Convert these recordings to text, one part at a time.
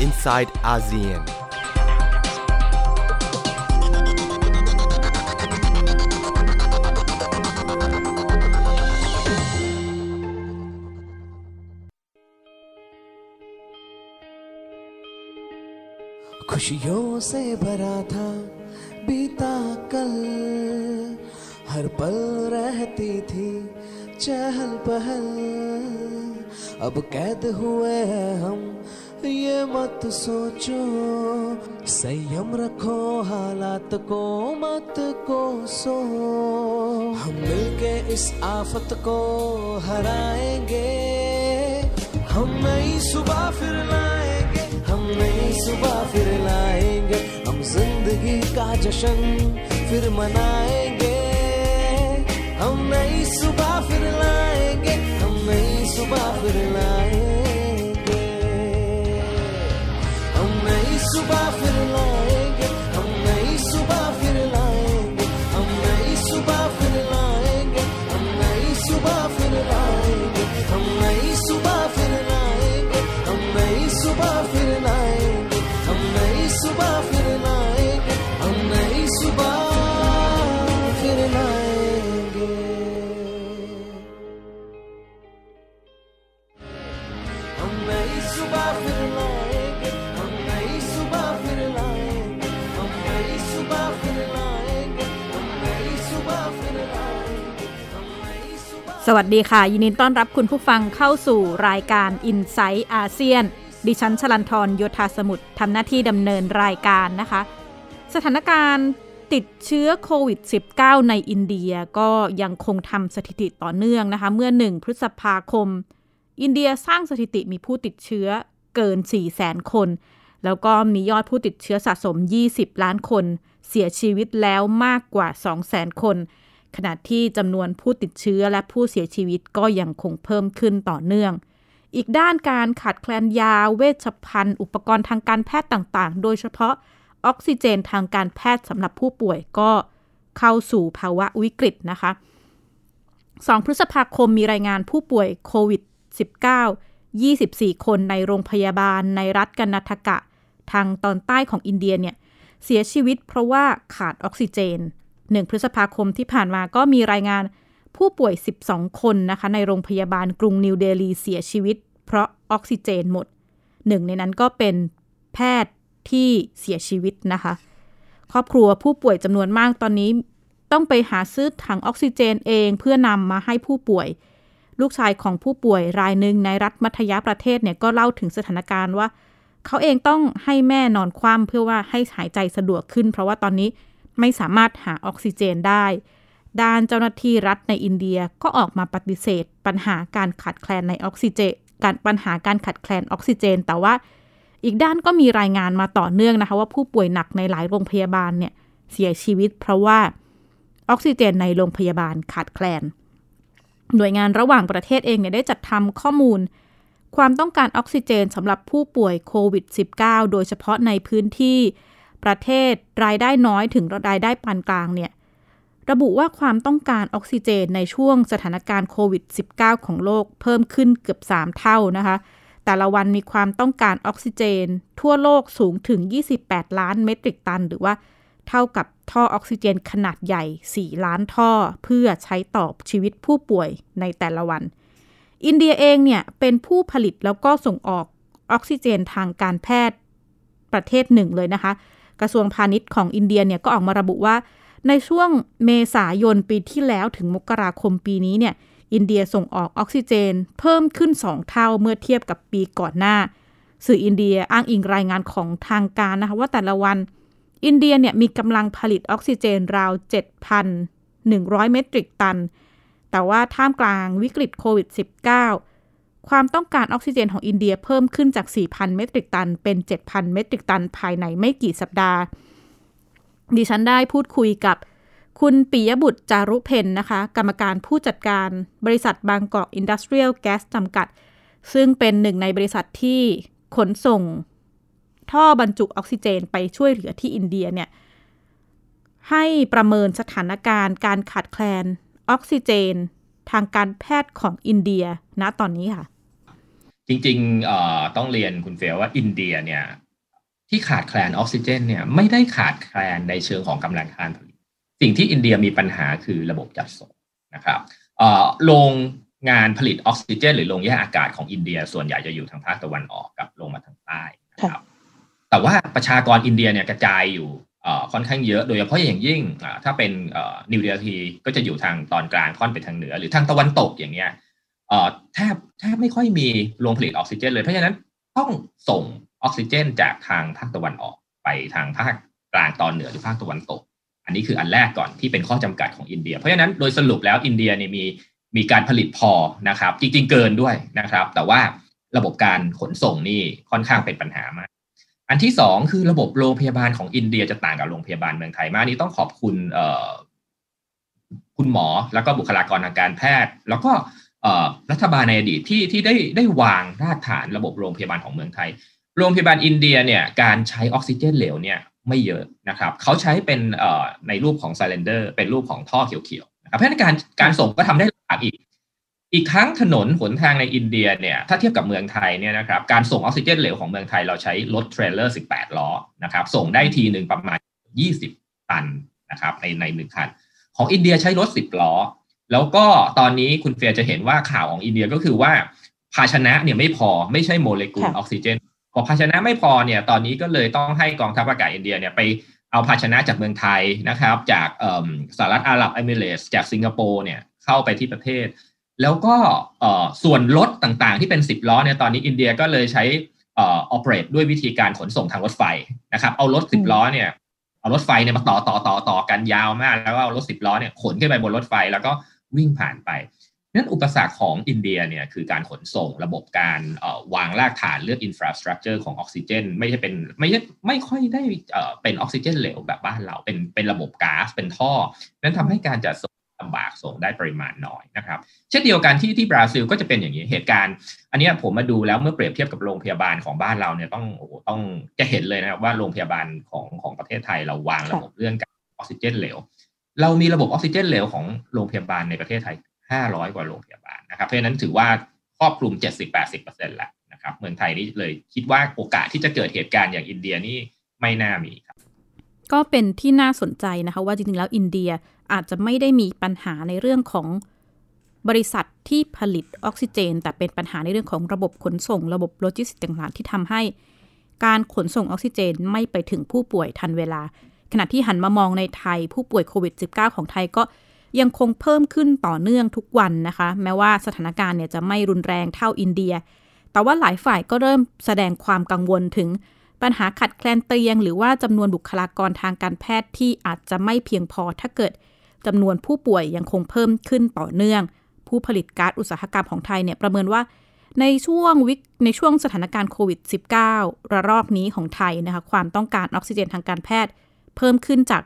inside ASEAN. खुशियों से भरा था बीता कल हर पल रहती थी चहल पहल अब कैद हुए हम ये मत सोचो। संयम रखो, हालात को, मत कोसो हम मिलके इस आफत को हराएँगे। हम नई सुबह फिर लाएँगे। हम नई सुबह फिर लाएँगे। हम ज़िंदगी का जश्न फिर मनाएँगे। हम नई सुबह फिर लाएँगे। हम नई सुबह फिर लाएँगे। about it alone. วัสดีค่ะ ยินดีต้อนรับคุณผู้ฟังเข้าสู่รายการ i n s i ซต์อาเซียน ดิฉันชลันทรโยธาสมุทรทำหน้าที่ดำเนินรายการนะคะ สถานการณ์ติดเชื้อโควิด -19 ในอินเดียก็ยังคงทำสถิติต่อเนื่องนะคะ เมื่อ 1 พฤษภาคม อินเดียสร้างสถิติมีผู้ติดเชื้อเกิน 4 0 0 0 0 0 คน แล้วก็มียอดผู้ติดเชื้อสะสม 20 ล้านคน เสียชีวิตแล้วมากกว่า 2 0 0 0 0 0 คน ขณะที่จำนวนผู้ติดเชื้อและผู้เสียชีวิตก็ยังคงเพิ่มขึ้นต่อเนื่อง อีกด้านการขาดแคลนยา เวชภัณฑ์ อุปกรณ์ทางการแพทย์ต่างๆ โดยเฉพาะออกซิเจนทางการแพทย์สำหรับผู้ป่วยก็เข้าสู่ภาวะวิกฤตนะคะ 2 พฤษภาคมมีรายงานผู้ป่วยโควิด -19 24 คนในโรงพยาบาลในรัฐกันนัทกะ ทางตอนใต้ของอินเดียเนี่ยเสียชีวิตเพราะว่าขาดออกซิเจน 1 พฤษภาคมที่ผ่านมาก็มีรายงานผู้ป่วย 12 คนนะคะ ในโรงพยาบาลกรุงนิวเดลีเสียชีวิต เพราะออกซิเจนหมดหนึ่งในนั้นก็เป็นแพทย์ที่เสียชีวิตนะคะ ครอบครัวผู้ป่วยจำนวนมากตอนนี้ต้องไปหาซื้อถังออกซิเจนเองเพื่อนำมาให้ผู้ป่วย ลูกชายของผู้ป่วยรายหนึ่งในรัฐมัธยประเทศเนี่ยก็เล่าถึงสถานการณ์ว่า เขาเองต้องให้แม่นอนคว่ำเพื่อว่าให้หายใจสะดวกขึ้น เพราะว่าตอนนี้ ไม่สามารถหาออกซิเจนได้ ด้านเจ้าหน้าที่รัฐในอินเดียก็ออกมาปฏิเสธ ปัญหาการขาดแคลนในออกซิเจน การปัญหาการขาดแคลนออกซิเจน แต่ว่าอีกด้านก็มีรายงานมาต่อเนื่องนะคะ ว่าผู้ป่วยหนักในหลายโรงพยาบาลเนี่ยเสียชีวิต เพราะว่าออกซิเจนในโรงพยาบาลขาดแคลน หน่วยงานระหว่างประเทศเองเนี่ยได้จัดทำข้อมูล ความต้องการออกซิเจนสำหรับผู้ป่วยโควิด -19 โดยเฉพาะในพื้นที่ ประเทศรายได้น้อยถึงรายได้ปานกลางเนี่ยระบุว่าความต้องการออกซิเจนในช่วงสถานการณ์โควิด -19 ของโลกเพิ่มขึ้นเกือบ 3 เท่านะคะ แต่ละวันมีความต้องการออกซิเจน ทั่วโลกสูงถึง 28 ล้านเมตริกตัน หรือว่าเท่ากับท่อออกซิเจนขนาดใหญ่ 4 ล้านท่อ เพื่อใช้ตอบชีวิตผู้ป่วยในแต่ละวัน อินเดียเองเนี่ยเป็นผู้ผลิตแล้วก็ส่งออกออกซิเจนทางการแพทย์ประเทศหนึ่งเลยนะคะ กระทรวงพาณิชย์ของอินเดียเนี่ยก็ออกมาระบุว่า ในช่วงเมษายนปีที่แล้วถึงมกราคมปีนี้เนี่ยอินเดียส่งออกออกซิเจน เพิ่มขึ้น 2 เท่าเมื่อเทียบกับปีก่อนหน้า สื่ออินเดียอ้างอิงรายงานของทางการนะคะว่าแต่ละวัน อินเดียเนี่ยมีกำลังผลิตออกซิเจนราว 7,100 เมตริกตัน แต่ว่าท่ามกลางวิกฤตโควิด -19 ความต้องการออกซิเจนของอินเดียเพิ่มขึ้นจาก 4,000 เมตริกตัน เป็น 7,000 เมตริกตัน ภายในไม่กี่สัปดาห์ ดิฉันได้พูดคุยกับคุณปิยบุตรจารุเพนนะคะ กรรมการผู้จัดการบริษัท Bangkok Industrial Gas จำกัด ซึ่งเป็นหนึ่งในบริษัทที่ขนส่ง ท่อบรรจุออกซิเจนไปช่วยเหลือที่อินเดียเนี่ย ให้ประเมินสถานการณ์การขาดแคลนออกซิเจน ทางการแพทย์ของอินเดียณตอนนี้ค่ะ จจริงๆต้องเรียนคุณเฟียว่าอินเดียเนี่ยที่ขาดแคลนออกซิเจนเนี่ยไม่ได้ขาดแคลนในเชิงของกำลังการผลิต สิ่งที่อินเดียมีปัญหาคือระบบจัดส่งนะครับโรงงานผลิตออกซิเจน หรือโรงแยกอากาศของอินเดีย ส่วนใหญ่จะอยู่ทางภาคตะวันออกกับลงมาทางใต้นะครับแต่ว่าประชากรอินเดียเนี่ยกระจายอยู่ค่อนข้างเยอะโดยเฉพาะอย่างยิ่งถ้าเป็นนิวเดลีก็จะอยู่ทางตอนกลางค่อนไปทางเหนือ หรือทางตะวันตกอย่างเงี้ย แทบแทบไม่ค่อยมีโรงผลิตออกซิเจนเลยเพราะฉะนั้นต้องส่งออกซิเจน จากทางภาคตะวันออกไปทางภาคกลางตอนเหนือหรือภาคตะวันตก อันนี้คืออันแรกก่อนที่เป็นข้อจำกัดของอินเดีย เพราะฉะนั้นโดยสรุปแล้วอินเดียเนี่ยมีมีการผลิตพอนะครับ จริงๆเกินด้วยนะครับ แต่ว่าระบบการขนส่งนี่ค่อนข้างเป็นปัญหามาก อันที่สองคือระบบโรงพยาบาลของอินเดียจะต่างกับโรงพยาบาลเมืองไทยมากนี่ต้องขอบคุณคุณหมอแล้วก็บุคลากรทางการแพทย์ แล้วก็ รัฐบาลในอดีตที่ที่ได้ได้วางรากฐานระบบโรงพยาบาลของเมืองไทย โรงพยาบาลอินเดียเนี่ยการใช้ออกซิเจนเหลวเนี่ยไม่เยอะนะครับเขาใช้เป็นในรูปของไซเลนเดอร์เป็นรูปของท่อเขียวๆนะครับเพราะฉะนั้นการการส่งก็ทำได้หลากอีก อีกครั้งถนนหนทางในอินเดียเนี่ยถ้าเทียบกับเมืองไทยเนี่ยนะครับการส่งออกซิเจนเหลวของเมืองไทยเราใช้รถเทรลเลอร์18 ล้อนะครับส่งได้ทีหนึ่งประมาณ 20 ตันนะครับในในหนึ่งคัน ของอินเดียใช้รถ 10 ล้อ แล้วก็ตอนนี้คุณเฟียจะเห็นว่าข่าวของอินเดียก็คือว่าภาชนะเนี่ยไม่พอไม่ใช่โมเลกุลออกซิเจนพอภาชนะไม่พอเนี่ยตอนนี้ก็เลยต้องให้กองทัพอากาศอินเดียเนี่ยไปเอาภาชนะจากเมืองไทยนะครับ จากสหรัฐอาหรับเอมิเรตส์จากสิงคโปร์เนี่ยเข้าไปที่ประเทศ แล้วก็ส่วนรถต่างๆ ที่เป็น 10 ล้อเนี่ยตอนนี้อินเดียก็เลยใช้ operate ด้วยวิธีการขนส่งทางรถไฟนะครับเอารถ 10 ล้อเนี่ยเอารถไฟเนี่ยมาต่อต่อต่อต่อกันยาวมาก แล้วก็เอารถ 10 ล้อเนี่ยขนขึ้นไปบนรถไฟ แล้วก็ วิ่งผ่านไปนั้นอุปสรรคของอินเดียเนี่ยคือการขนส่งระบบการวางรากฐานเรื่อง infrastructure ของออกซิเจน ไม่ใช่เป็นไม่ใช่ไม่ค่อยได้เป็นออกซิเจนเหลวแบบบ้านเราเป็นเป็นระบบก๊าซเป็นท่อ นั้นทำให้การจัดส่งลำบากส่งได้ปริมาณน้อยนะครับ เช่นเดียวกันที่ที่บราซิลก็จะเป็นอย่างนี้เหตุการณ์ อันนี้ผมมาดูแล้วเมื่อเปรียบเทียบกับโรงพยาบาลของบ้านเราเนี่ยต้องโอ้ต้องจะเห็นเลยนะครับว่าโรงพยาบาลของของประเทศไทยเราวางระบบเรื่องการออกซิเจนเหลว เรามีระบบออกซิเจนเหลวของโรงพยาบาลในประเทศไทย 500 กว่าโรงพยาบาลนะครับ เพราะฉะนั้นถือว่าครอบคลุม 70-80%แล้วนะครับ เมืองไทยนี่เลยคิดว่าโอกาสที่จะเกิดเหตุการณ์อย่างอินเดียนี่ไม่น่ามีครับ ก็เป็นที่น่าสนใจนะคะว่าจริงๆ แล้วอินเดียอาจจะไม่ได้มีปัญหาในเรื่องของบริษัทที่ผลิตออกซิเจน แต่เป็นปัญหาในเรื่องของระบบขนส่ง ระบบโลจิสติกส์ต่างๆที่ทำให้ การขนส่งออกซิเจนไม่ไปถึงผู้ป่วยทันเวลา ขณะที่หันมามองในไทยผู้ป่วยโควิด -19 ของไทยก็ยังคงเพิ่มขึ้นต่อเนื่องทุกวันนะคะ แม้ว่าสถานการณ์เนี่ยจะไม่รุนแรงเท่าอินเดีย แต่ว่าหลายฝ่ายก็เริ่มแสดงความกังวลถึงปัญหาขัดแคลนเตียง หรือว่าจำนวนบุคลากรทางการแพทย์ที่อาจจะไม่เพียงพอถ้าเกิดจำนวนผู้ป่วยยังคงเพิ่มขึ้นต่อเนื่อง ผู้ผลิตก๊าซอุตสาหกรรมของไทยเนี่ยประเมินว่าในช่วงวิกในช่วงสถานการณ์โควิด -19 ระลอกนี้ของไทยนะคะความต้องการออกซิเจนทางการแพทย์ เพิ่มขึ้นจาก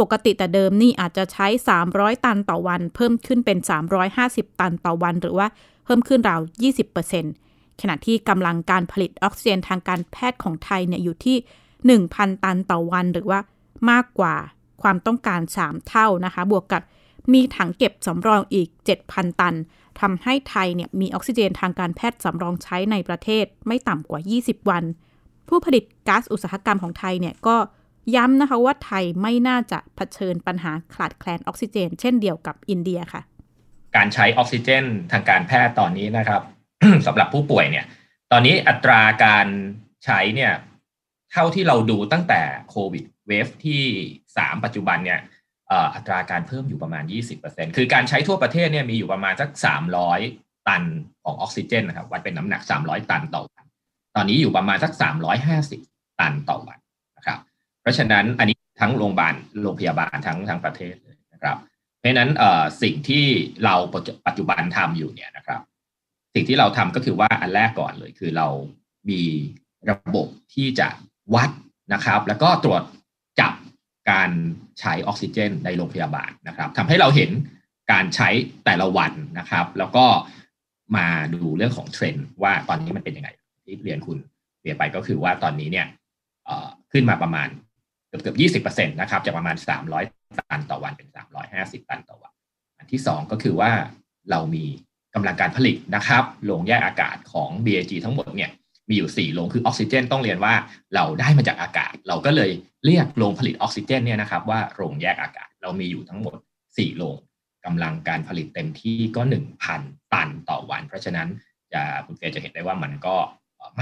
ปกติแต่เดิมนี่อาจจะใช้ 300 ตันต่อวัน เพิ่มขึ้นเป็น 350 ตันต่อวัน หรือว่าเพิ่มขึ้นราว 20%ขณะที่กำลังการผลิตออกซิเจนทางการแพทย์ของไทยเนี่ยอยู่ที่ 1,000 ตันต่อวัน หรือว่ามากกว่าความต้องการ 3 เท่านะคะ บวกกับมีถังเก็บสำรองอีก 7,000 ตันทำให้ไทยเนี่ยมีออกซิเจนทางการแพทย์สำรองใช้ในประเทศไม่ต่ำกว่า 20 วัน ผู้ผลิตก๊าซอุตสาหกรรมของไทยเนี่ยก็ ย้ำนะคะว่าไทยไม่น่าจะะเผชิญปัญหาขาดแคลนออกซิเจน เช่นเดียวกับอินเดียค่ะ การใช้ออกซิเจนทางการแพทย์ตอนนี้นะครับสำหรับผู้ป่วยเนี่ย ตอนนี้อัตราการใช้เนี่ย เท่าที่เราดูตั้งแต่โควิดเวฟที่3ปัจจุบันเนี่ยอัตราการเพิ่มอยู่ประมาณ 20%คือการใช้ทั่วประเทศเนี่ยมีอยู่ประมาณสัก 300 ตันของออกซิเจนนะครับวัดเป็นน้ำหนัก 300 ตันต่อวัน ตอนนี้อยู่ประมาณสัก 350 ตันต่อวัน นะครับราะฉะนั้นอันนี้ทั้งโรงพยาบาลโรงพยาบาลทั้งทั้งประเทศนะครับเพราะฉะนั้นสิ่งที่เราปัจจุบันทำอยู่เนี่ยนะครับ สิ่งที่เราทำก็คือว่าอันแรกก่อนเลยคือเรามีระบบที่จะวัดนะครับ แล้วก็ตรวจจับการใช้ออกซิเจน ในโรงพยาบาลนะครับทำให้เราเห็นการใช้แต่ละวันนะครับ แล้วก็มาดูเรื่องของเทรนด์ว่าตอนนี้มันเป็นยังไงที่เรียนคุณเรียนไปก็คือว่าตอนนี้เนี่ยขึ้นมาประมาณ เกือบเกือบยี่สิบเปอร์เซ็นตนะครับจากประมาณสามร้อยตันต่อวันเป็นสามร้อยห้าสิบตันต่อวัน อันที่สองก็คือว่าเรามีกำลังการผลิตนะครับโรงแยกอากาศของ BAG ทั้งหมดเนี่ยมีอยู่ 4 โรงคือออกซิเจน ต้องเรียนว่าเราได้มาจากอากาศ เราก็เลยเรียกโรงผลิตออกซิเจนเนี่ยนะครับว่าโรงแยกอากาศ เรามีอยู่ทั้งหมด 4 โรงกำลังการผลิตเต็มที่ก็ 1,000 ตันต่อวัน เพราะฉะนั้นจะคุณเฟยจะเห็นได้ว่ามันก็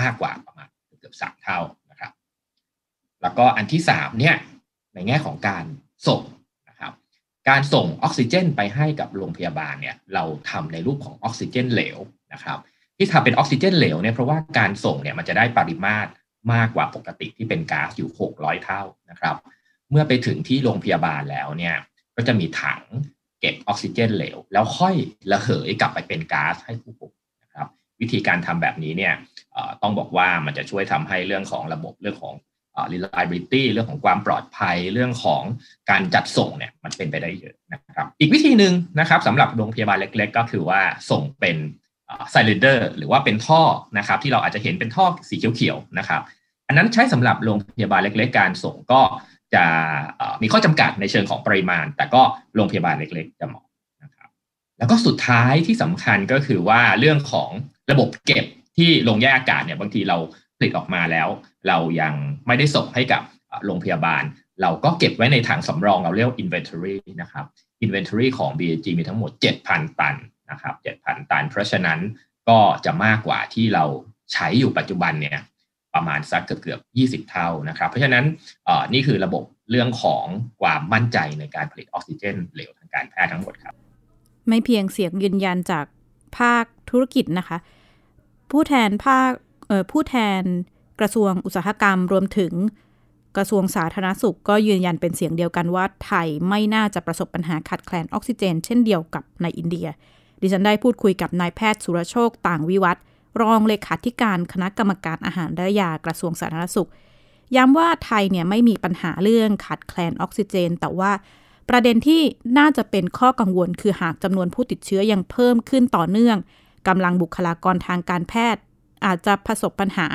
มากกว่าประมาณเกือบสามเท่า แล้วก็อันที่สามเนี่ยในแง่ของการส่งนะครับการส่งออกซิเจนไปให้กับโรงพยาบาลเนี่ยเราทำในรูปของออกซิเจนเหลวนะครับที่ทำเป็นออกซิเจนเหลวเนี่ยเพราะว่าการส่งเนี่ยมันจะได้ปริมาตรมากกว่าปกติที่เป็นก๊าซอยู่ 600 เท่านะครับ เมื่อไปถึงที่โรงพยาบาลแล้วเนี่ยก็จะมีถังเก็บออกซิเจนเหลว แล้วค่อยระเหยกลับไปเป็นก๊าซให้ผู้ป่วยนะครับ วิธีการทำแบบนี้เนี่ยต้องบอกว่ามันจะช่วยทำให้เรื่องของระบบเรื่องของ reliability เรื่องของความปลอดภัยเรื่องของการจัดส่งเนี่ยมันเป็นไปได้เยอะนะครับอีกวิธีหนึ่งนะครับสำหรับโรงพยาบาลเล็ก ๆ ก็คือว่าส่งเป็น cylinder หรือว่าเป็นท่อนะครับที่เราอาจจะเห็นเป็นท่อสีเขียวๆนะครับอันนั้นใช้สำหรับโรงพยาบาลเล็ก ๆ การส่งก็จะมีข้อจำกัดในเชิงของปริมาณ แต่ก็โรงพยาบาลเล็ก ๆ จะเหมาะนะครับแล้วก็สุดท้ายที่สำคัญก็คือว่าเรื่องของระบบเก็บที่โรงแยกอากาศเนี่ยบางทีเรา ผลิตออกมาแล้ว เรายังไม่ได้ส่งให้กับโรงพยาบาล เราก็เก็บไว้ในถังสำรองเราเรียก inventory นะครับ inventory ของ BAG มีทั้งหมด 7,000 ตันนะครับ7,000 ตัน เพราะฉะนั้นก็จะมากกว่าที่เราใช้อยู่ปัจจุบันเนี่ยประมาณสักเกือบเกือบ20 เท่านะครับ เพราะฉะนั้นนี่คือระบบเรื่องของความมั่นใจในการผลิตออกซิเจนเหลวทางการแพทย์ทั้งหมดครับ ไม่เพียงเสียงยืนยันจากภาคธุรกิจนะคะ ผู้แทนภาค ผู้แทนกระทรวงอุตสาหกรรมรวมถึงกระทรวงสาธารณสุขก็ยืนยันเป็นเสียงเดียวกันว่าไทยไม่น่าจะประสบปัญหาขาดแคลนออกซิเจน เช่นเดียวกับในอินเดีย ดิฉันได้พูดคุยกับนายแพทย์สุรโชคต่างวิวัฒรองเลขาธิการคณะกรรมการอาหารและยากระทรวงสาธารณสุข ย้ำว่าไทยเนี่ยไม่มีปัญหาเรื่องขาดแคลนออกซิเจน แต่ว่าประเด็นที่น่าจะเป็นข้อกังวล คือหากจำนวนผู้ติดเชื้อยังเพิ่มขึ้นต่อเนื่องกำลังบุคลากรทางการแพทย์ อาจจะประสบปัญหา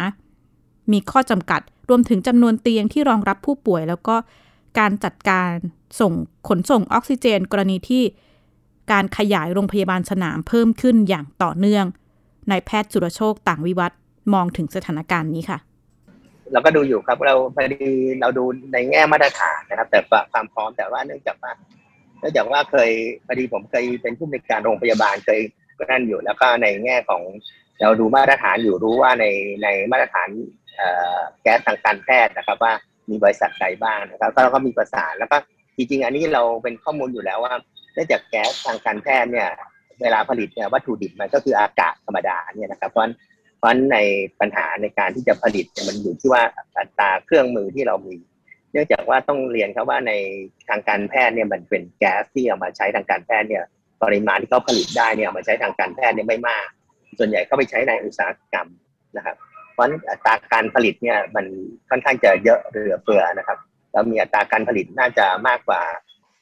มีข้อจำกัด รวมถึงจำนวนเตียงที่รองรับผู้ป่วย แล้วก็การจัดการส่งขนส่งออกซิเจน กรณีที่การขยายโรงพยาบาลสนามเพิ่มขึ้นอย่างต่อเนื่องนายแพทย์สุรโชคต่างวิวัฒมองถึงสถานการณ์นี้ค่ะเราก็ดูอยู่ครับเราพอดีเราดูในแง่มาตรฐานนะครับ แต่ความพร้อมแต่ว่าเนื่องจากว่าเนื่องจากว่าเคยพอดีผมเคยเป็นผู้บริการโรงพยาบาลเคยนั่นอยู่แล้วก็ในแง่ของ เราดูมาตรฐานอยู่รู้ว่าในในมาตรฐานแก๊สทางการแพทย์นะครับ ว่ามีบริษัทใดบ้างนะครับก็เราก็มีประสานแล้วก็จริงๆ อันนี้เราเป็นข้อมูลอยู่แล้วว่าเนื่องจากแก๊สทางการแพทย์เนี่ย เวลาผลิตเนี่ยวัตถุดิบมันก็คืออากาศธรรมดาเนี่ยนะครับเพราะเพราะในปัญหาในการที่จะผลิตมันอยู่ที่ว่าอัตราเครื่องมือที่เรามี เนื่องจากว่าต้องเรียนครับว่าในทางการแพทย์เนี่ยมันเป็นแก๊สที่เอามาใช้ทางการแพทย์เนี่ย ปริมาณที่เขาผลิตได้เนี่ยมาใช้ทางการแพทย์เนี่ยไม่มาก ส่วนใหญ่เขาไปใช้ในอุตสาหกรรมนะครับ เพราะอัตราการผลิตเนี่ยมันค่อนข้างจะเยอะเหลือเฟือนะครับ แล้วมีอัตราการผลิตน่าจะมากกว่า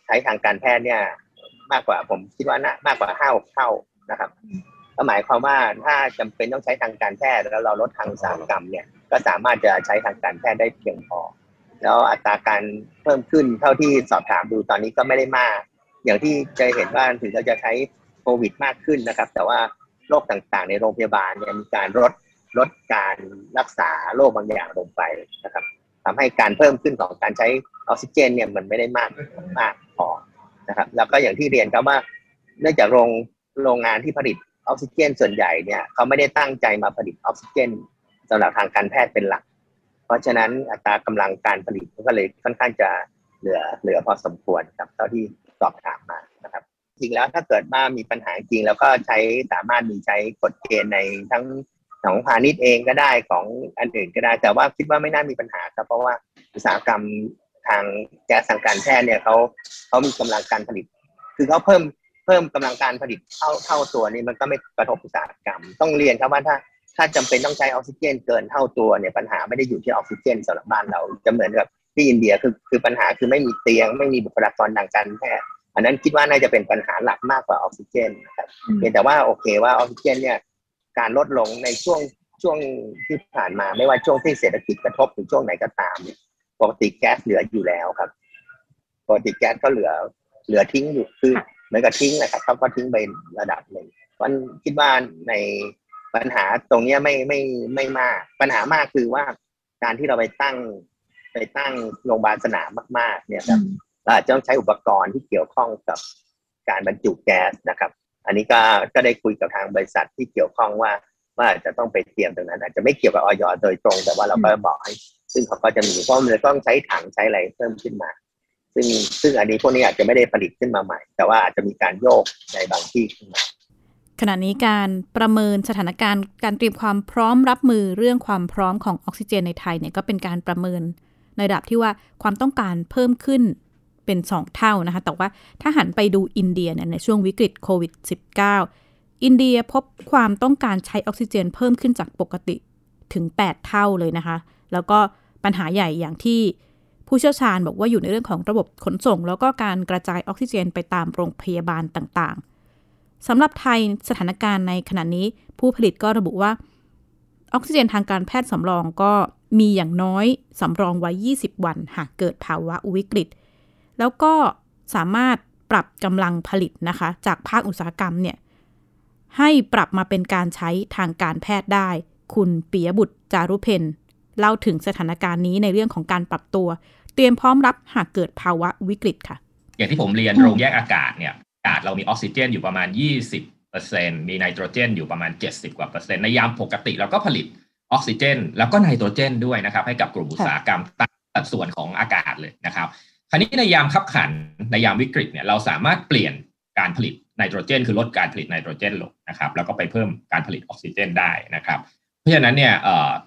ใช้ทางการแพทย์เนี่ยมากกว่าผมคิดว่าน่ามากกว่าห้าเท่านะครับก็หมายความว่าถ้าจำเป็นต้องใช้ทางการแพทย์แล้วเราลดทางอุตสาหกรรมเนี่ยก็สามารถจะใช้ทางการแพทย์ได้เพียงพอ แล้วอัตราการเพิ่มขึ้นเท่าที่สอบถามดูตอนนี้ก็ไม่ได้มาก อย่างที่จะเห็นว่าถึงเราจะใช้โควิดมากขึ้นนะครับ แต่ว่า โรคต่างๆ ในโรงพยาบาลเนี่ยมีการลดลดการรักษาโรคบางอย่างลงไปนะครับทำให้การเพิ่มขึ้นของการใช้ออกซิเจนเนี่ยมันไม่ได้มากมากพอนะครับแล้วก็อย่างที่เรียนครับว่าเนื่องจากโรงโรงงานที่ผลิตออกซิเจน ส่วนใหญ่เนี่ยเขาไม่ได้ตั้งใจมาผลิตออกซิเจนสำหรับทางการแพทย์เป็นหลัก เพราะฉะนั้นอัตรากำลังการผลิตก็เลยค่อนข้างจะเหลือเหลือพอสมควรครับเท่าที่สอบถามมา จริงแล้วถ้าเกิดว่ามีปัญหาจริงแล้วก็ใช้สามารถมีใช้กฎเกณฑ์ในทั้งของพาณิชย์เองก็ได้ของอันอื่นก็ได้ แต่ว่าคิดว่าไม่น่ามีปัญหาครับเพราะว่าอุตสาหกรรมทางแก๊สทางการแพทย์เนี่ยเขาเขามีกำลังการผลิต คือเขาเพิ่มเพิ่มกำลังการผลิตเท่าเท่าตัวนี่มันก็ไม่กระทบอุตสาหกรรม ต้องเรียนครับว่าถ้าถ้าจำเป็นต้องใช้ออกซิเจนเกินเท่าตัวเนี่ยปัญหาไม่ได้อยู่ที่ออกซิเจนสำหรับบ้านเราจะเหมือนกับที่อินเดียคือคือปัญหาคือไม่มีเตียง ไม่มีบุคลากรทางการแพทย์ อันนั้นคิดว่าน่าจะเป็นปัญหาหลักมากกว่าออกซิเจนนะครับเพียงแต่ว่าโอเคว่าออกซิเจนเนี่ยการลดลงในช่วงช่วงที่ผ่านมาไม่ว่าช่วงที่เศรษฐกิจกระทบหรือช่วงไหนก็ตามปกติแก๊สเหลืออยู่แล้วครับปกติแก๊สก็เหลือเหลือทิ้งอยู่คือเหมือนกับทิ้งนะครับเขาก็ทิ้งไประดับหนึ่งมันคิดว่าในปัญหาตรงเนี้ยไม่ไม่ไม่มาก ปัญหามากคือว่าการที่เราไปตั้งไปตั้งโรงพยาบาลสนามมาก ๆ เนี่ยครับเรา อาจจะต้องใช้อุปกรณ์ที่เกี่ยวข้องกับการบรรจุแก๊สนะครับ อันนี้ก็ก็ได้คุยกับทางบริษัทที่เกี่ยวข้องว่าว่าจะต้องไปเตรียมตรงนั้น อาจจะไม่เกี่ยวกับออยโดยตรง แต่ว่าเราก็บอกให้ ซึ่งเขาก็จะมีเพราะมันจะต้องใช้ถังใช้อะไรเพิ่มขึ้นมา ซึ่งซึ่งอันนี้พวกนี้อาจจะไม่ได้ผลิตขึ้นมาใหม่ แต่ว่าอาจจะมีการโยกในบางที่ขึ้นมาขณะนี้การประเมินสถานการณ์การเตรียมความพร้อมรับมือเรื่องความพร้อมของออกซิเจนในไทยเนี่ยก็เป็นการประเมินในระดับที่ว่าความต้องการเพิ่มขึ้น เป็น 2 เท่านะคะ แต่ว่าถ้าหันไปดูอินเดียเนี่ยในช่วงวิกฤตโควิด -19 อินเดียพบความต้องการใช้ออกซิเจนเพิ่มขึ้นจากปกติถึง 8 เท่าเลยนะคะ แล้วก็ปัญหาใหญ่อย่างที่ผู้เชี่ยวชาญบอกว่าอยู่ในเรื่องของระบบขนส่ง แล้วก็การกระจายออกซิเจนไปตามโรงพยาบาลต่างๆสำหรับไทยสถานการณ์ในขณะนี้ผู้ผลิตก็ระบุว่า ออกซิเจนทางการแพทย์สำรองก็มีอย่างน้อยสำรองไว้ 20 วัน หากเกิดภาวะวิกฤต แล้วก็สามารถปรับกำลังผลิตนะคะ จากภาคอุตสาหกรรมเนี่ยให้ปรับมาเป็นการใช้ทางการแพทย์ได้ คุณปิยบุตรจารุเพนเล่าถึงสถานการณ์นี้ในเรื่องของการปรับตัว เตรียมพร้อมรับหากเกิดภาวะวิกฤตค่ะ อย่างที่ผมเรียนโรงแยกอากาศเนี่ยอากาศเรามีออกซิเจนอยู่ประมาณ 20เปอร์เซ็นมีไนโตรเจนอยู่ประมาณ 70 กว่าเปอร์เซ็นต์ในยามปกติเราก็ผลิตออกซิเจน แล้วก็ไนโตรเจนด้วยนะครับ ให้กับกลุ่มอุตสาหกรรมตามสัดส่วนของอากาศเลยนะครับ คราวนี้ในยามขับขันในยามวิกฤตเนี่ยเราสามารถเปลี่ยนการผลิตไนโตรเจน คือลดการผลิตไนโตรเจนลงนะครับ แล้วก็ไปเพิ่มการผลิตออกซิเจนได้นะครับเพราะฉะนั้นเนี่ย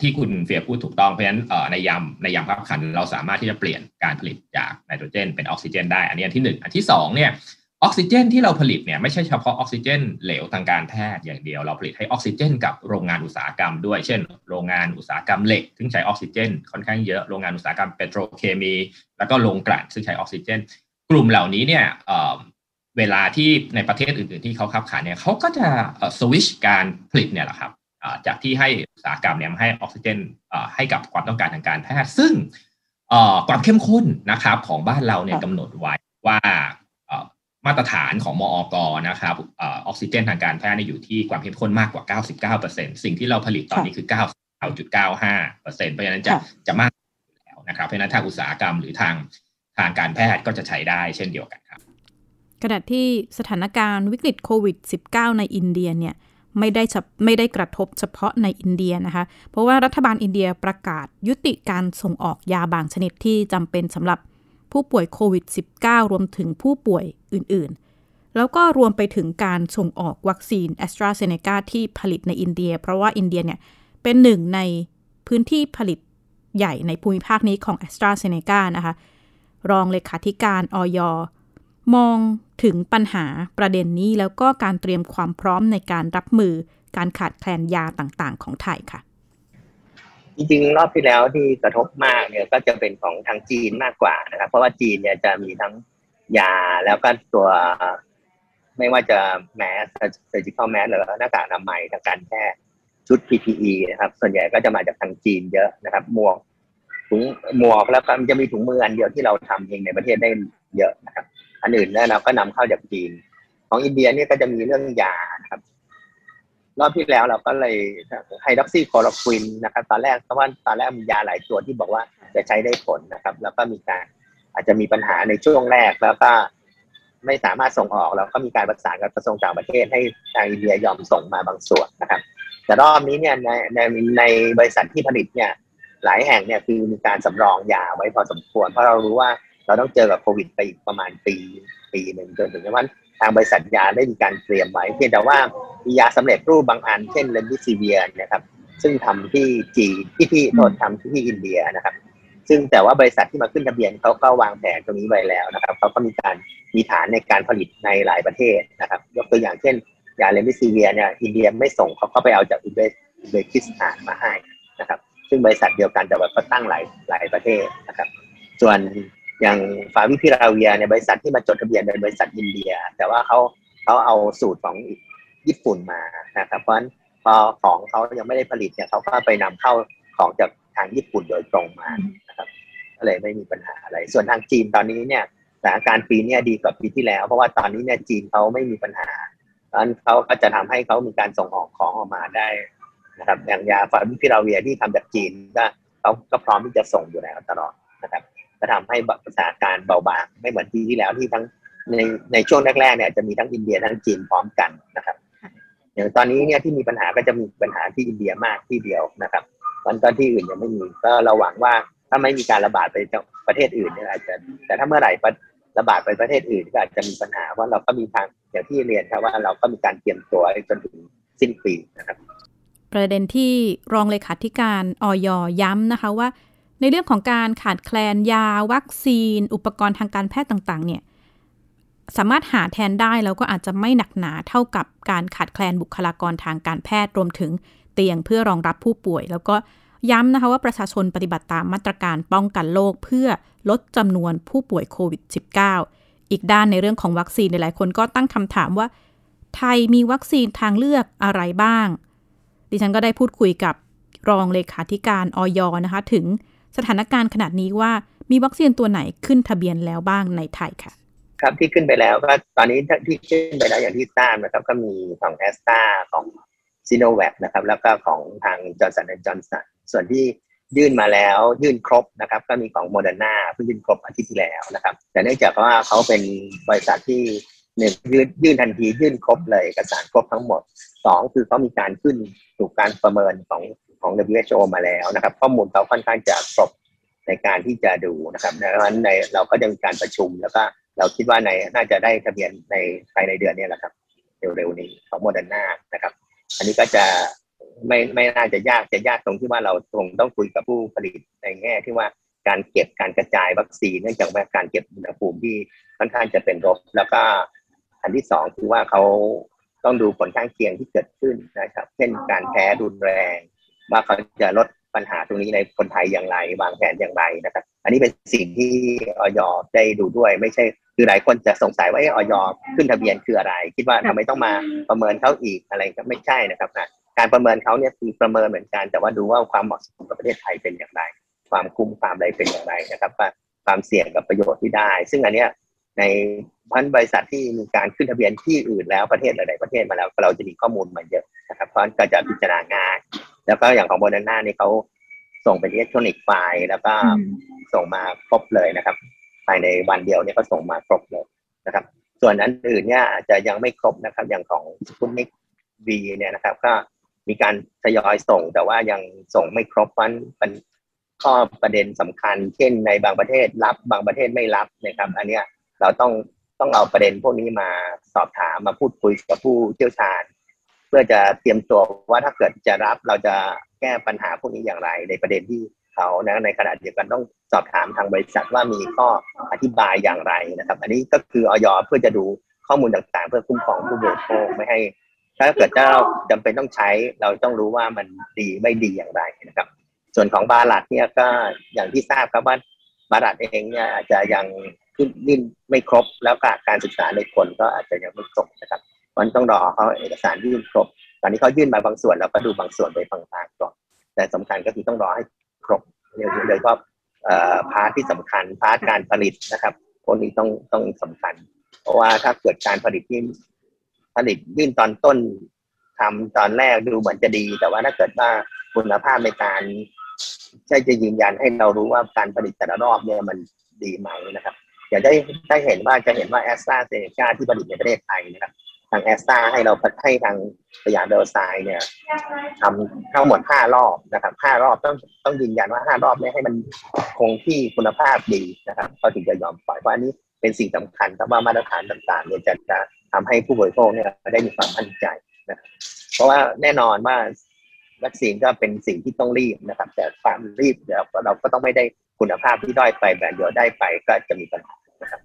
ที่คุณเฟียพูดถูกต้องเพราะฉะนั้นในยามในยามขับขันเราสามารถที่จะเปลี่ยนการผลิตจากไนโตรเจนเป็นออกซิเจนได้ อันนี้อันที่หนึ่งอันที่สองเนี่ย ออกซิเจนที่เราผลิตเนี่ยไม่ใช่เฉพาะออกซิเจนเหลวทางการแพทย์อย่างเดียว เราผลิตให้ออกซิเจนกับโรงงานอุตสาหกรรมด้วย เช่น โรงงานอุตสาหกรรมเหล็ก ซึ่งใช้ออกซิเจนค่อนข้างเยอะโรงงานอุตสาหกรรมเปโตรเคมี แล้วก็โรงกลั่นซึ่งใช้ออกซิเจน กลุ่มเหล่านี้เนี่ยเเวลาที่ในประเทศอื่น ๆ ที่เขาขับขานเนี่ยเขาก็จะสวิชการผลิตเนี่ยแหละครับจากที่ให้อุตสาหกรรมเนี่ยมาให้ออกซิเจนให้กับความต้องการทางการแพทย์ซึ่งความเข้มข้นนะครับของบ้านเราเนี่ยกำหนดไว้ว่า มาตรฐานของมอกนะครับออกซิเจนทางการแพทย์อยู่ที่ความเข้มข้นมากกว่า 99%สิ่งที่เราผลิตตอนนี้คือ 99.95%เพราะฉะนั้นจะจะมากแล้วนะครับ เพราะฉะนั้นทางอุตสาหกรรมหรือทางทางการแพทย์ก็จะใช้ได้เช่นเดียวกันครับ ขณะที่สถานการณ์วิกฤตโควิด -19 ในอินเดียเนี่ยไม่ได้ไม่ได้กระทบเฉพาะในอินเดียนะคะ เพราะว่ารัฐบาลอินเดียประกาศยุติการส่งออกยาบางชนิดที่จำเป็นสำหรับ ผู้ป่วยโควิด -19 รวมถึงผู้ป่วยอื่น ๆ แล้วก็รวมไปถึงการส่งออกวัคซีนแอสตราเซเนกาที่ผลิตในอินเดีย เพราะว่าอินเดียเนี่ยเป็นหนึ่งในพื้นที่ผลิตใหญ่ในภูมิภาคนี้ของแอสตราเซเนกานะคะ รองเลขาธิการอย. มองถึงปัญหาประเด็นนี้แล้วก็การเตรียมความพร้อมในการรับมือการขาดแคลนยาต่างๆ ของไทยค่ะ จริงๆ รอบที่แล้วที่กระทบมากเนี่ยก็จะเป็นของทางจีนมากกว่านะครับ เพราะว่าจีนเนี่ยจะมีทั้งยาแล้วก็ตัวไม่ว่าจะ mask surgical mask หรือหน้ากากอนามัยทางการแพทย์ชุด PPE นะครับ ส่วนใหญ่ก็จะมาจากทางจีนเยอะนะครับ หมวกถุงหมวกแล้วก็จะมีถุงมืออันเดียวที่เราทำเองในประเทศได้เยอะนะครับ อันอื่นเนี่ยเราก็นำเข้าจากจีน ของอินเดียเนี่ยก็จะมีเรื่องยานะครับ รอบที่แล้วเราก็เลยไฮดรอกซีคอโรควินนะครับตอนแรกเพราะว่าตอนแรกมียาหลายตัวที่บอกว่าจะใช้ได้ผลนะครับ แล้วก็มีการอาจจะมีปัญหาในช่วงแรกแล้วก็ไม่สามารถส่งออกแล้วก็มีการประสานกับกระทรวงต่างประเทศให้ทางอินเดียยอมส่งมาบางส่วนนะครับ แต่รอบนี้เนี่ยในในในบริษัทที่ผลิตเนี่ยหลายแห่งเนี่ยคือมีการสำรองยาไว้พอสมควร เพราะเรารู้ว่าเราต้องเจอกับโควิดไปอีกประมาณปีปีหนึ่งจนถึงว่า ทางบริษัทยาได้มีการเตรียมไว้เพียงแต่ว่ามียาสำเร็จรูปบางอัน เช่นเรมเดซิเวียร์นะครับ ซึ่งทำที่จีที่ที่โทษทำที่อินเดียนะครับ ซึ่งแต่ว่าบริษัทที่มาขึ้นทะเบียนเขาก็วางแผนตรงนี้ไว้แล้วนะครับเขาก็มีการมีฐานในการผลิตในหลายประเทศนะครับ ยกตัวอย่างเช่น ยาเรมเดซิเวียร์เนี่ยอินเดียไม่ส่งเขาก็ไปเอาจากอุเบอุซเบกิสถานมาให้นะครับ ซึ่งบริษัทเดียวกันแต่ว่าเขาตั้งหลายหลายประเทศนะครับ ส่วน อย่างฟาวิพิราเวียเนี่ยบริษัทที่มาจดทะเบียนเป็นบริษัทอินเดีย แต่ว่าเขาเขาเอาสูตรของญี่ปุ่นมานะครับเพราะฉะนั้นพอของเขายังไม่ได้ผลิตเนี่ยเขาก็ไปนำเข้าของจากทางญี่ปุ่นโดยตรงมานะครับก็เลยไม่มีปัญหาอะไร ส่วนทางจีนตอนนี้เนี่ยสถานการณ์ปีนี้ดีกว่าปีที่แล้ว เพราะว่าตอนนี้เนี่ยจีนเขาไม่มีปัญหานั้นเขาก็จะทำให้เขามีการส่งออกของออกมาได้นะครับอย่างยาฟาวิพิราเวียที่ทำจากจีนก็เขาก็พร้อมที่จะส่งอยู่แล้วตลอดนะครับ ก็ทำให้สถานการณ์เบาบางไม่เหมือนปีที่แล้วที่ทั้งในในช่วงแรกๆเนี่ยจะมีทั้งอินเดียทั้งจีนพร้อมกันนะครับ อย่างตอนนี้เนี่ยที่มีปัญหาก็จะมีปัญหาที่อินเดียมากที่เดียวนะครับมันก็ที่อื่นยังไม่มีก็เราหวังว่าถ้าไม่มีการระบาดไปประเทศอื่นเนี่ยอาจจะ แต่ถ้าเมื่อไหร่ระบาดไปประเทศอื่นก็อาจจะมีปัญหาว่าเราก็มีทางอย่างที่เรียนครับว่าเราก็มีการเตรียมตัวจนถึงสิ้นปีนะครับ ประเด็นที่รองเลขาธิการออยย้ำนะคะว่า ในเรื่องของการขาดแคลนยาวัคซีน อุปกรณ์ทางการแพทย์ต่างๆ เนี่ยสามารถหาแทนได้แล้วก็อาจจะไม่หนักหนาเท่ากับการขาดแคลนบุคลากรทางการแพทย์รวมถึงเตียงเพื่อรองรับผู้ป่วย แล้วก็ย้ำนะคะว่าประชาชนปฏิบัติตามมาตรการป้องกันโรคเพื่อลดจำนวนผู้ป่วยโควิด -19 อีกด้านในเรื่องของวัคซีนหลายคนก็ตั้งคำถามว่า ไทยมีวัคซีนทางเลือกอะไรบ้าง ดิฉันก็ได้พูดคุยกับรองเลขาธิการอย. นะคะ ถึง สถานการณ์ขนาดนี้ว่ามีวัคซีนตัวไหนขึ้นทะเบียนแล้วบ้างในไทยค่ะ ครับที่ขึ้นไปแล้วก็ตอนนี้ที่ขึ้นไปแล้วอย่างที่ทราบนะครับ ก็มีของแอสตราของซีโนแวคนะครับ แล้วก็ของทางจอห์นสันจอห์นสันส่วนที่ยื่นมาแล้วยื่นครบนะครับ ก็มีของโมเดอร์นาเพิ่งยื่นครบอาทิตย์ที่แล้วนะครับ แต่เนื่องจากว่าเขาเป็นบริษัทที่หนึ่งยื่นยื่นทันทียื่นครบเลยเอกสารครบทั้งหมดสองคือเขามีการขึ้นถูกการประเมินของ ของ WHO มาแล้วนะครับ ข้อมูลเขาค่อนข้างจะครบในการที่จะดูนะครับดังนั้นในเราก็จะมีการประชุมแล้วก็เราคิดว่าในน่าจะได้ทะเบียนในภายในเดือนนี้แหละครับเร็วๆนี้ของโมเดอร์นานะครับ อันนี้ก็จะไม่ไม่น่าจะยากจะยากตรงที่ว่าเราคงต้องคุยกับผู้ผลิตในแง่ที่ว่าการเก็บการกระจายวัคซีนเนื่องจากว่าการเก็บอุณหภูมิที่ค่อนข้างจะเป็นลบแล้วก็อันที่สองคือว่าเขาต้องดูผลข้างเคียงที่เกิดขึ้นนะครับ เช่นการแพ้รุนแรง ว่าเขาจะลดปัญหาตรงนี้ในคนไทยอย่างไรวางแผนอย่างไรนะครับ อันนี้เป็นสิ่งที่ออยได้ดูด้วย ไม่ใช่คือหลายคนจะสงสัยว่าอย. ขึ้นทะเบียนคืออะไร คิดว่าทำไมต้องมาประเมินเขาอีกอะไรก็ไม่ใช่นะครับการประเมินเขาเนี่ยคือประเมินเหมือนกัน แต่ว่าดูว่าความเหมาะสมกับประเทศไทยเป็นอย่างไร ความคุ้มความอะไรเป็นอย่างไรนะครับว่าความเสี่ยงกับประโยชน์ที่ได้ ซึ่งอันเนี้ยในพันบริษัทที่มีการขึ้นทะเบียนที่อื่นแล้วประเทศหลาย ๆ ประเทศมาแล้วเราจะมีข้อมูลมาเยอะนะครับเพราะก็จะพิจารณาง่าย แล้วก็อย่างของโมเดอร์นานี่เขาส่งเป็น electronic file แล้วก็ส่งมาครบเลยนะครับ ภายในวันเดียวเนี่ยก็ส่งมาครบเลยนะครับ ส่วนนั้นอื่นเนี่ยอาจจะยังไม่ครบนะครับ อย่างของคุณิกวีเนี่ยนะครับ ก็มีการทยอยส่งแต่ว่ายังส่งไม่ครบมันเป็นข้อประเด็นสำคัญ เช่น ในบางประเทศรับบางประเทศไม่รับนะครับ อันเนี้ยเราต้องต้องเอาประเด็นพวกนี้มาสอบถามมาพูดคุยกับผู้เชี่ยวชาญ เพื่อจะเตรียมตัวว่าถ้าเกิดจะรับเราจะแก้ปัญหาพวกนี้อย่างไรในประเด็นที่เขานะในขณะเดียวกันต้องสอบถามทางบริษัทว่ามีข้ออธิบายอย่างไรนะครับ อันนี้ก็คือออยเพื่อจะดูข้อมูลต่างๆ เพื่อคุ้มครองผู้บริโภคไม่ให้ ถ้าเกิดเราจำเป็นต้องใช้เราต้องรู้ว่ามันดีไม่ดีอย่างไรนะครับ ส่วนของบาลัดเนี่ยก็อย่างที่ทราบครับว่าบาลัดเองเนี่ยอาจจะยังขึ้นยื่นไม่ครบแล้วก็การศึกษาในคนก็อาจจะยังไม่ครบนะครับ มันต้องรอเขาเอกสารยื่นครบ ตอนนี้เขายื่นมาบางส่วนเราก็ดูบางส่วนไปบางๆก่อน แต่สำคัญก็คือต้องรอให้ครบโดยเฉพาะ part ที่สำคัญ part การผลิตนะครับพวกนี้ต้องต้องสำคัญ เพราะว่าถ้าเกิดการผลิตที่ผลิตยื่นตอนต้นทำตอนแรกดูเหมือนจะดี แต่ว่าถ้าเกิดว่าคุณภาพในการใช่จะยืนยันให้เรารู้ว่าการผลิตแต่ละรอบเนี่ยมันดีไหมนะครับอย่าได้ได้เห็นว่าจะเห็นว่าแอสตราเซเนกาที่ผลิตในประเทศไทยนะครับ ทางแอสตราให้เราให้ทางสยามเดลไซเนี่ยทำทั้งหมดห้ารอบนะครับห้ารอบต้องต้องยืนยันว่าห้ารอบนี้ให้มันคงที่คุณภาพดีนะครับเขาถึงจะยอมปล่อยเพราะอันนี้เป็นสิ่งสำคัญแต่ว่ามาตรฐานต่างๆเนี่ยจะจะทำให้ผู้บริโภคเนี่ยได้มีความมั่นใจนะเพราะว่าแน่นอนว่าวัคซีนก็เป็นสิ่งที่ต้องรีบนะครับ แต่ความรีบเดี๋ยวเราก็ต้องไม่ได้คุณภาพที่ด้อยไปแบบเดียวได้ไปก็จะมีปัญหานะครับ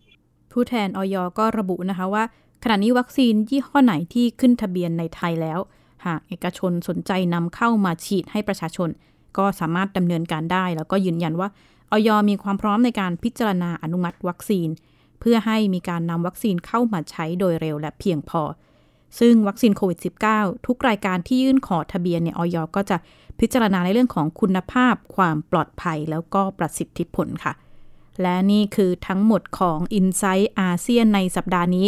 ผู้แทนออยก็ระบุนะคะว่า ขณะนี้วัคซีนยี่ห้อไหนที่ขึ้นทะเบียนในไทยแล้ว หากเอกชนสนใจนำเข้ามาฉีดให้ประชาชน ก็สามารถดำเนินการได้ แล้วก็ยืนยันว่าออยมีความพร้อมในการพิจารณาอนุมัติวัคซีน เพื่อให้มีการนำวัคซีนเข้ามาใช้โดยเร็วและเพียงพอ ซึ่งวัคซีนโควิด -19 ทุกรายการที่ยื่นขอทะเบียนเนี่ยออยก็จะพิจารณาในเรื่องของคุณภาพ ความปลอดภัยแล้วก็ประสิทธิผลค่ะ และนี่คือทั้งหมดของ i n s i ซต์อาเซียนในสัปดาห์นี้